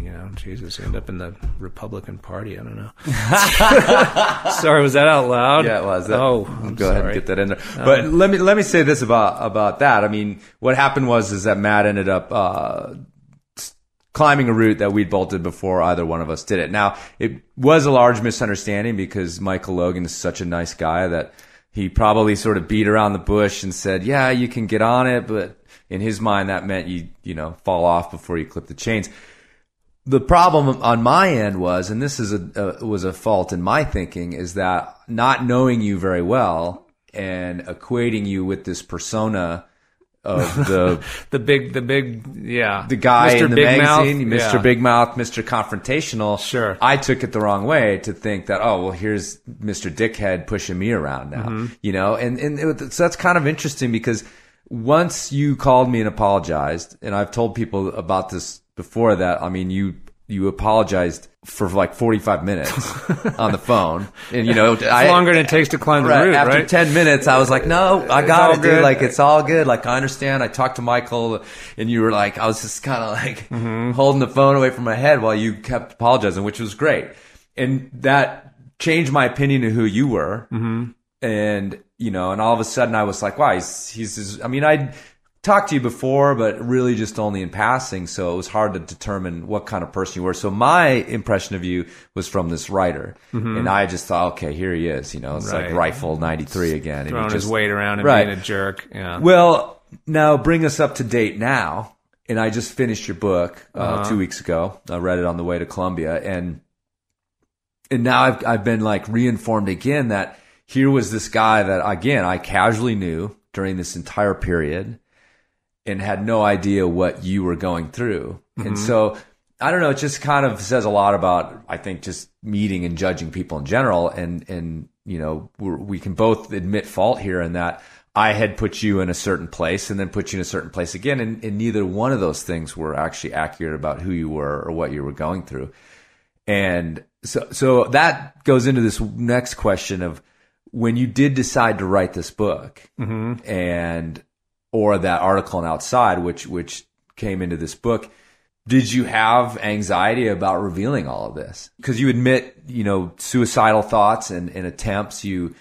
you know, Jesus, end up in the Republican Party. I don't know. sorry, was that out loud? Yeah, it was. That- oh, I'm go ahead and get that in there. But let me let me say this about about that. I mean, what happened was is that Matt ended up uh, climbing a route that we'd bolted before either one of us did it. Now, it was a large misunderstanding because Michael Logan is such a nice guy that he probably sort of beat around the bush and said, "Yeah, you can get on it," but in his mind that meant you you know fall off before you clip the chains the problem on my end was, and this is a, uh, was a fault in my thinking, is that not knowing you very well and equating you with this persona of the The big, the big, yeah, the guy Mr. in the Big magazine, Mouth, Mr. yeah. Big Mouth, Mr. Confrontational. Sure. I took it the wrong way to think that, oh, well, here's Mr. Dickhead pushing me around now, Mm-hmm. you know, and, and it, so that's kind of interesting because once you called me and apologized, and I've told people about this before that, I mean, you, you apologized for like 45 minutes on the phone. And, you know, I, longer than it takes to climb the Right. route, After right? 10 minutes, I was like, no, I got it, dude. good. Like, it's all good. Like, I understand. I talked to Michael and you were like, I was just kind of like Mm-hmm. holding the phone away from my head while you kept apologizing, which was great. And that changed my opinion of who you were. Mm-hmm. And, you know, and all of a sudden I was like, wow, he's, he's, I mean, I talked to you before, but really just only in passing. So it was hard to determine what kind of person you were. So my impression of you was from this writer. And I just thought, okay, here he is. You know, it's like Mm-hmm. Rifle 93 again. And he throwing his just- weight around and Right. being a jerk. Yeah. well, now bring us up to date now. And I just finished your book uh, Uh-huh. two weeks ago. I read it on the way to Columbia, and and now I've I've been like reinformed again that here was this guy that again I casually knew during this entire period, and had no idea what you were going through. And mm-hmm. so I don't know, it just kind of says a lot about I think just meeting and judging people in general and and you know, we're, we can both admit fault here in that I had put you in a certain place and then put you in a certain place again and, and neither one of those things were actually accurate about who you were or what you were going through. And so, so that goes into this next question of when you did decide to write this book mm-hmm. and, or that article on outside, which, which came into this book, did you have anxiety about revealing all of this? Cause you admit, you know, suicidal thoughts and, and attempts. You,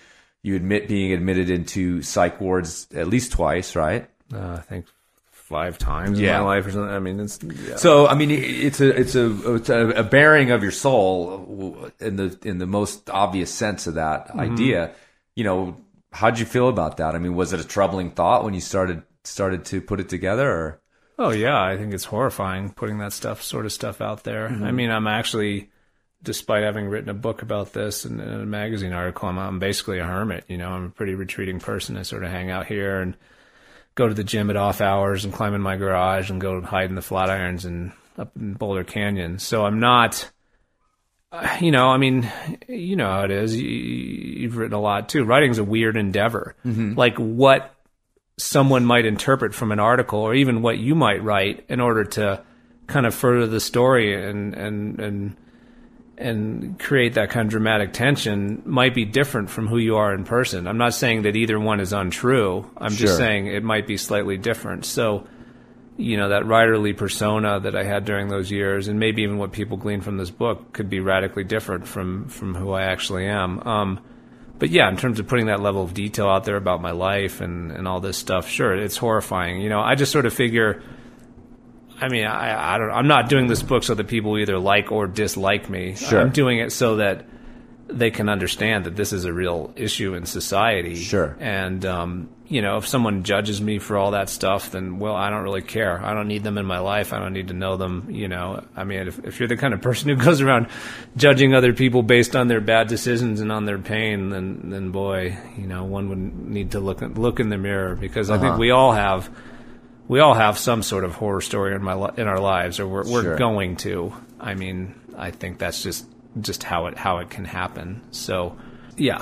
you admit being admitted into psych wards at least twice, right? Uh, I think five times Yeah. in my life or something. I mean, it's yeah. So I mean, it's a it's a it's a, a bearing of your soul in the in the most obvious sense of that idea. You know, how'd you feel about that? I mean, was it a troubling thought when you started started to put it together? Or Oh yeah, I think it's horrifying putting that stuff, sort of stuff out there. Mm-hmm. I mean, I'm actually, despite having written a book about this and, and a magazine article, I'm, I'm basically a hermit. You know, I'm a pretty retreating person. I sort of hang out here and go to the gym at off hours and climb in my garage and go hide in the Flatirons and up in Boulder Canyon. So I'm not. Uh, You know, I mean, you know how it is. You, you've written a lot too. Writing's a weird endeavor. Like what someone might interpret from an article or even what you might write in order to kind of further the story and and and and create that kind of dramatic tension might be different from who you are in person. I'm not saying that either one is untrue. I'm Sure. just saying it might be slightly different. So, you know, that writerly persona that I had during those years, and maybe even what people glean from this book, could be radically different from from who I actually am. Um, but yeah, in terms of putting that level of detail out there about my life and, and all this stuff, sure, it's horrifying. You know, I just sort of figure, I mean, I, I don't, I'm not doing this book so that people either like or dislike me. Sure. I'm doing it so that they can understand that this is a real issue in society. Sure. And, um, you know, if someone judges me for all that stuff, then, well, I don't really care. I don't need them in my life. I don't need to know them. You know, I mean, if, if you're the kind of person who goes around judging other people based on their bad decisions and on their pain, then, then boy, you know, one would need to look, look in the mirror because I think we all have, we all have some sort of horror story in my in our lives, or we're, we're Sure. going to. I mean, I think that's just just how it how it can happen. So, yeah,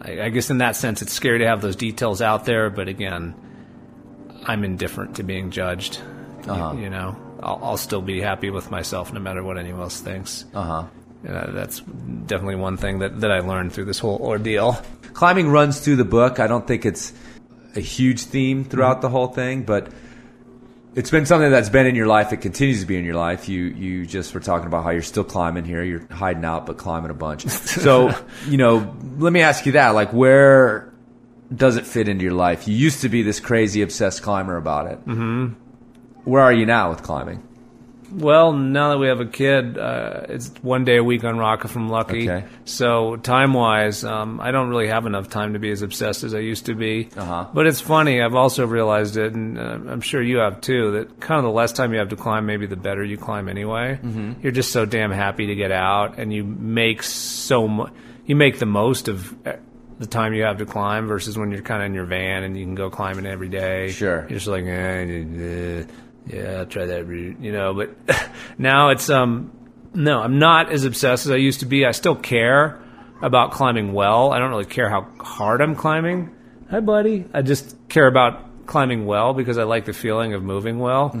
I, I guess in that sense, it's scary to have those details out there. But again, I'm indifferent to being judged. You- Uh-huh. You, know, I'll, I'll still be happy with myself no matter what anyone else thinks. uh huh. Uh, that's definitely one thing that, that I learned through this whole ordeal. Climbing runs through the book. I don't think it's a huge theme throughout the whole thing, but it's been something that's been in your life. It continues to be in your life. You you just were talking about how you're still climbing here. You're hiding out, but climbing a bunch. So you know, let me ask you that: like, where does it fit into your life? You used to be this crazy obsessed climber about it. Mm-hmm. Where are you now with climbing? Well, now that we have a kid, uh, it's one day a week on Rock from lucky. Okay. So time wise, um, I don't really have enough time to be as obsessed as I used to be. Uh-huh. But it's funny. I've also realized it, and uh, I'm sure you have too. That kind of the less time you have to climb, maybe the better you climb anyway. Mm-hmm. You're just so damn happy to get out, and you make so mu- you make the most of. uh, The time you have to climb versus when you're kind of in your van and you can go climbing every day. Sure. You're just like, eh, eh, yeah, I'll try that route, you know. But now it's um, no, I'm not as obsessed as I used to be. I still care about climbing well. I don't really care how hard I'm climbing. Hi, buddy. I just care about climbing well because I like the feeling of moving well.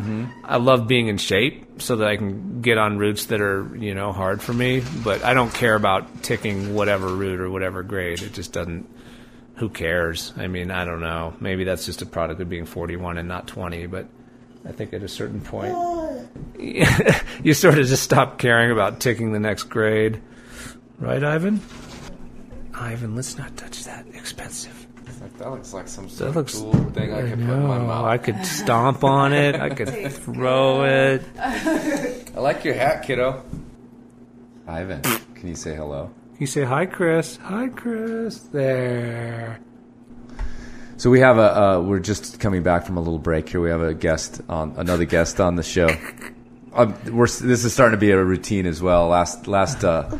I love being in shape so that I can get on routes that are you know hard for me. But I don't care about ticking whatever route or whatever grade. It just doesn't. Who cares? I mean, I don't know. Maybe that's just a product of being 41 and not 20, but I think at a certain point, you sort of just stop caring about ticking the next grade. Right, Ivan? Ivan, let's not touch that. Expensive. That looks like some That looks. thing I could No, I could stomp on it. I could throw it. I like your hat, kiddo. Ivan, can you say hello? Can You say hi, Chris. Hi, Chris. There. So we have a uh, we're just coming back from a little break here. We have a guest on another guest on the show. Um, we're this is starting to be a routine as well. Last last uh,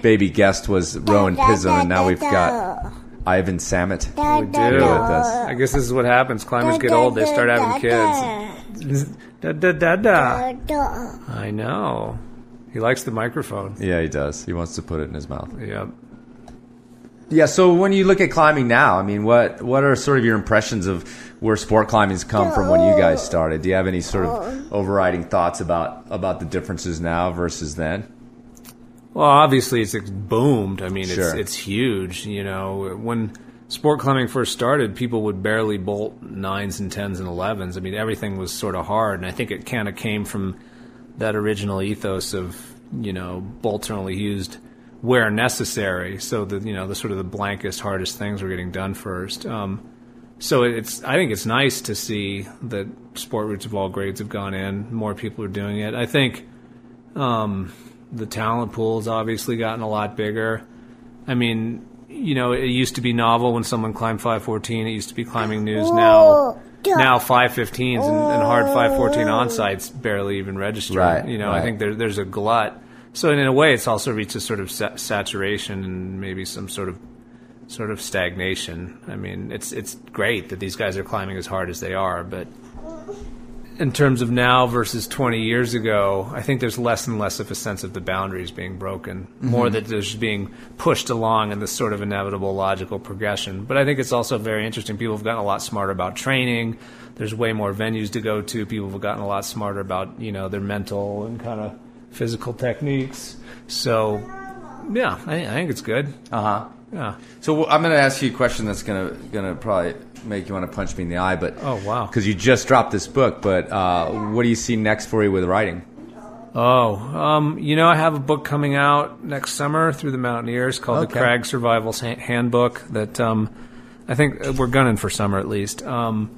baby guest was Rowan Pism, and now we've got Ivan Samet. We do. with us. I guess this is what happens. Climbers get old; they start having kids. Da da da da. I know. He likes the microphone. Yeah, he does. He wants to put it in his mouth. Yep. Yeah. So when you look at climbing now, I mean, what what are sort of your impressions of where sport climbing's come from when you guys uh, started? Do you have any sort of um, overriding thoughts about about the differences now versus then? Well, obviously it's it's boomed. I mean, it's it's huge. You know, when sport climbing first started, people would barely bolt nines and tens and elevens. I mean, everything was sort of hard, and I think it kind of came from that original ethos of you know bolts are only used where necessary. So the you know the sort of the blankest, hardest things were getting done first. Um, so it's I think it's nice to see that sport routes of all grades have gone in. More people are doing it. I think um, the talent pool's obviously gotten a lot bigger. I mean, you know, it used to be novel when someone climbed 514. It used to be climbing news. Now, now 515s and, and hard 514 on sites barely even register. Right, You know, I think there, there's a glut. So in a way, it's also reached a sort of sa- saturation and maybe some sort of sort of stagnation. I mean, it's it's great that these guys are climbing as hard as they are, but in terms of now versus 20 years ago, I think there's less and less of a sense of the boundaries being broken, mm-hmm. more that there's being pushed along in this sort of inevitable logical progression. But I think it's also very interesting. People have gotten a lot smarter about training. There's way more venues to go to. People have gotten a lot smarter about, you know, their mental and kind of physical techniques. So, yeah, I, I think it's good. Uh huh. Yeah. So I'm going to ask you a question that's going to going to probably make you want to punch me in the eye, but Oh, wow. because you just dropped this book. But uh, what do you see next for you with writing? Oh, um, you know, I have a book coming out next summer through the Mountaineers called Okay. the Crag Survival's Ha- Handbook. That um, I think we're gunning for summer at least. Um,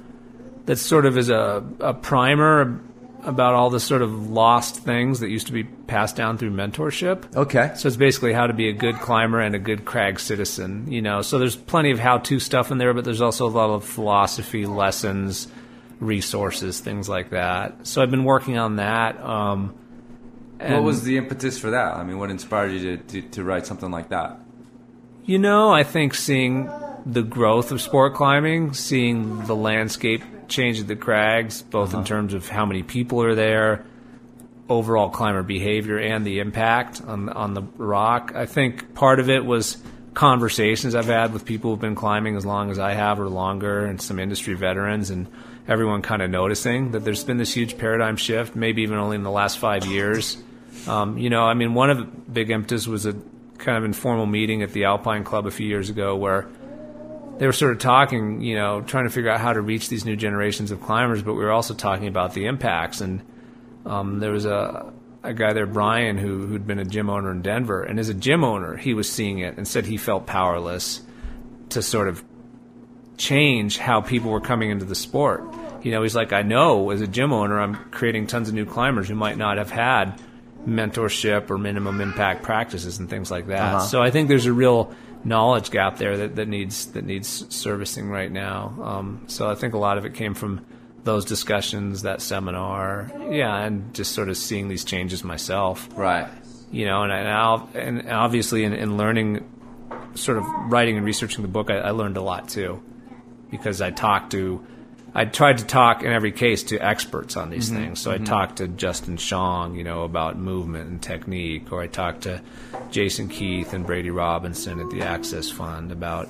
that sort of is a, a primer about all the sort of lost things that used to be passed down through mentorship. Okay. So it's basically how to be a good climber and a good crag citizen, you know. So there's plenty of how-to stuff in there, but there's also a lot of philosophy lessons, resources, things like that. So I've been working on that. Um, what was the impetus for that? I mean, what inspired you to, to, to write something like that? You know, I think seeing the growth of sport climbing, seeing the landscape change at the crags, both in terms of how many people are there, overall climber behavior, and the impact on on the rock. I think part of it was conversations I've had with people who've been climbing as long as I have or longer, and some industry veterans, and everyone kind of noticing that there's been this huge paradigm shift, maybe even only in the last five years. Um, you know, I mean, one of the big impetus was a kind of informal meeting at the Alpine Club a few years ago where they were sort of talking, you know, trying to figure out how to reach these new generations of climbers, but we were also talking about the impacts. And um, there was a a guy there, Brian, who who'd been a gym owner in Denver, and as a gym owner, he was seeing it and said he felt powerless to sort of change how people were coming into the sport. You know, he's like, I know as a gym owner, I'm creating tons of new climbers who might not have had mentorship or minimum impact practices and things like that. Uh-huh. So I think there's a real knowledge gap there that, that needs that needs servicing right now. Um, so I think a lot of it came from those discussions, that seminar, yeah, and just sort of seeing these changes myself Right. you know, and, and, I'll, and obviously in, in learning, sort of writing and researching the book, I, I learned a lot too, because I talked to, I tried to talk in every case to experts on these mm-hmm. things. So I mm-hmm. talked to Justen Sjong, you know, about movement and technique, or I talked to Jason Keith and Brady Robinson at the Access Fund about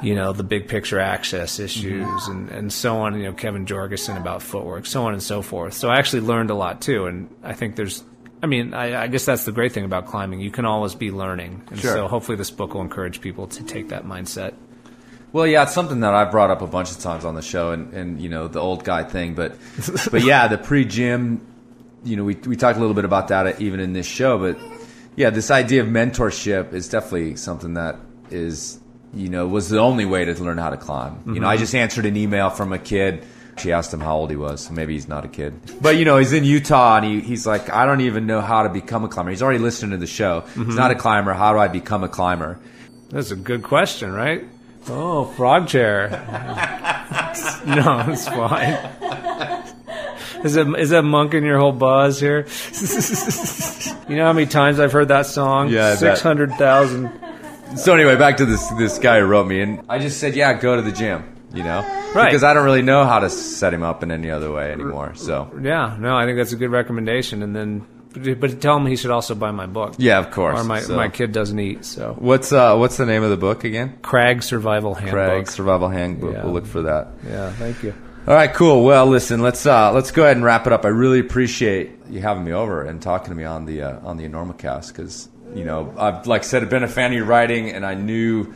you know, the big picture access mm-hmm. issues and, and so on, you know, Kevin Jorgeson about footwork, so on and so forth. So I actually learned a lot too. And I think there's, I mean, I, I guess that's the great thing about climbing. You can always be learning. And Sure. so hopefully this book will encourage people to take that mindset. Well, yeah, it's something that I've brought up a bunch of times on the show, and, and you know the old guy thing, but but yeah, the pre-gym, you know, we we talked a little bit about that even in this show, but yeah, this idea of mentorship is definitely something that is you know was the only way to learn how to climb. You know, I mm-hmm. just answered an email from a kid. She asked him how old he was. So maybe he's not a kid, but you know, he's in Utah, and he, he's like, I don't even know how to become a climber. He's already listening to the show. He's mm-hmm. not a climber. How do I become a climber? That's a good question, right? Oh, frog chair. no, it's fine. Is it is that monk in your whole buzz here? you know how many times I've heard that song? Yeah, I bet. six hundred thousand So anyway, back to this this guy who wrote me, and I just said, yeah, go to the gym. You know, Right. Because I don't really know how to set him up in any other way anymore. So Yeah, no, I think that's a good recommendation. And then, but tell him he should also buy my book. yeah, of course. Or my, So- my kid doesn't eat. So What's uh what's the name of the book again? Crag Survival Handbook. Crag Survival Handbook. Yeah. We'll look for that. Yeah, thank you. All right, cool. Well, listen, let's uh, let's go ahead and wrap it up. I really appreciate you having me over and talking to me on the uh, on the Enormocast because you know I've like I said I've been a fan of your writing and I knew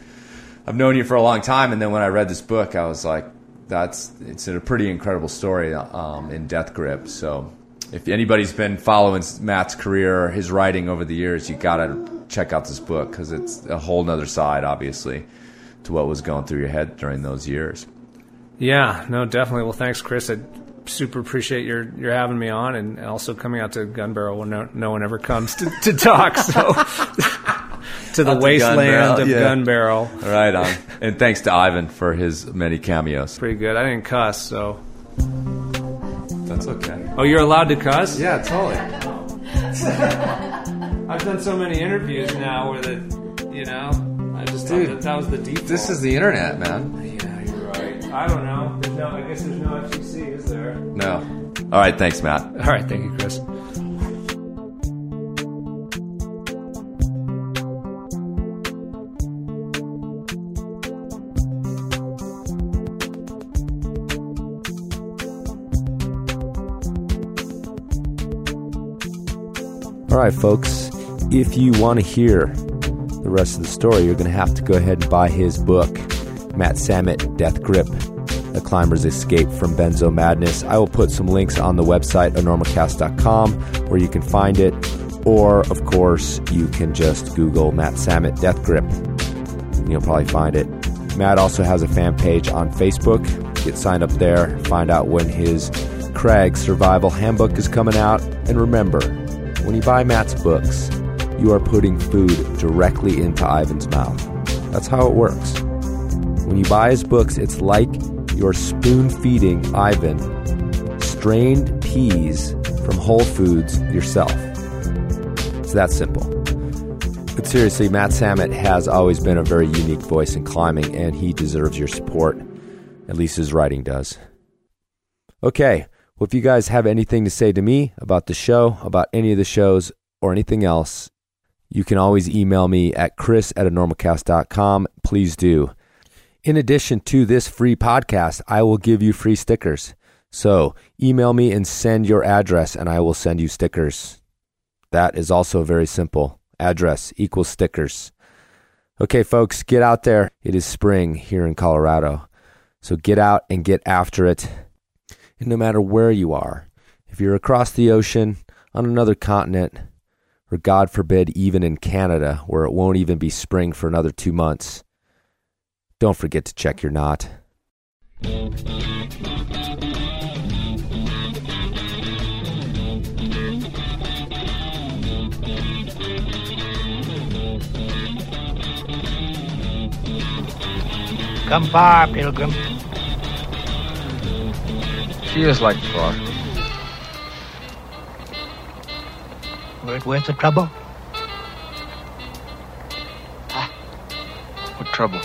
I've known you for a long time and then when I read this book I was like that's it's a pretty incredible story um, in Death Grip. So if anybody's been following Matt's career or his writing over the years, you gotta check out this book because it's a whole nother side, obviously, to what was going through your head during those years. Yeah, no, definitely. Well, thanks, Chris. I super appreciate your your having me on, and also coming out to Gun Barrel when no, no one ever comes to, to talk. So to the to Gun wasteland Barrel, of yeah. Gun Barrel, Right on. and thanks to Ivan for his many cameos. pretty good. I didn't cuss, so That's okay. oh, you're allowed to cuss. Yeah, totally. I've done so many interviews now where the, you know, I just thought Dude, that, that was the default. This is the internet, man. yeah, you're right. I don't know. There's no. I guess there's no FCC, is there? No. All right, thanks, Matt. All right, thank you, Chris. All right, folks. If you want to hear the rest of the story, you're going to have to go ahead and buy his book, Matt Samet, Death Grip, The Climber's Escape from Benzo Madness. I will put some links on the website, enormocast.com, where you can find it. Or, of course, you can just Google Matt Samet, Death Grip. You'll probably find it. Matt also has a fan page on Facebook. Get signed up there, find out when his Crag Survival Handbook is coming out. And remember, when you buy Matt's books, you are putting food directly into Ivan's mouth. That's how it works. When you buy his books, it's like you're spoon feeding Ivan strained peas from Whole Foods yourself. It's that simple. But seriously, Matt Samet has always been a very unique voice in climbing, and he deserves your support. At least his writing does. Okay, well, if you guys have anything to say to me about the show, about any of the shows, or anything else, you can always email me at chris at enormocast.com. Please do. In addition to this free podcast, I will give you free stickers. So email me and send your address, and I will send you stickers. That is also very simple. Address equals stickers. Okay, folks, get out there. It is spring here in Colorado. So get out and get after it. And no matter where you are, if you're across the ocean, on another continent, or God forbid, even in Canada, where it won't even be spring for another two months, don't forget to check your knot. Come far, pilgrim. She is like far. Were it worth the trouble? Ah. What trouble?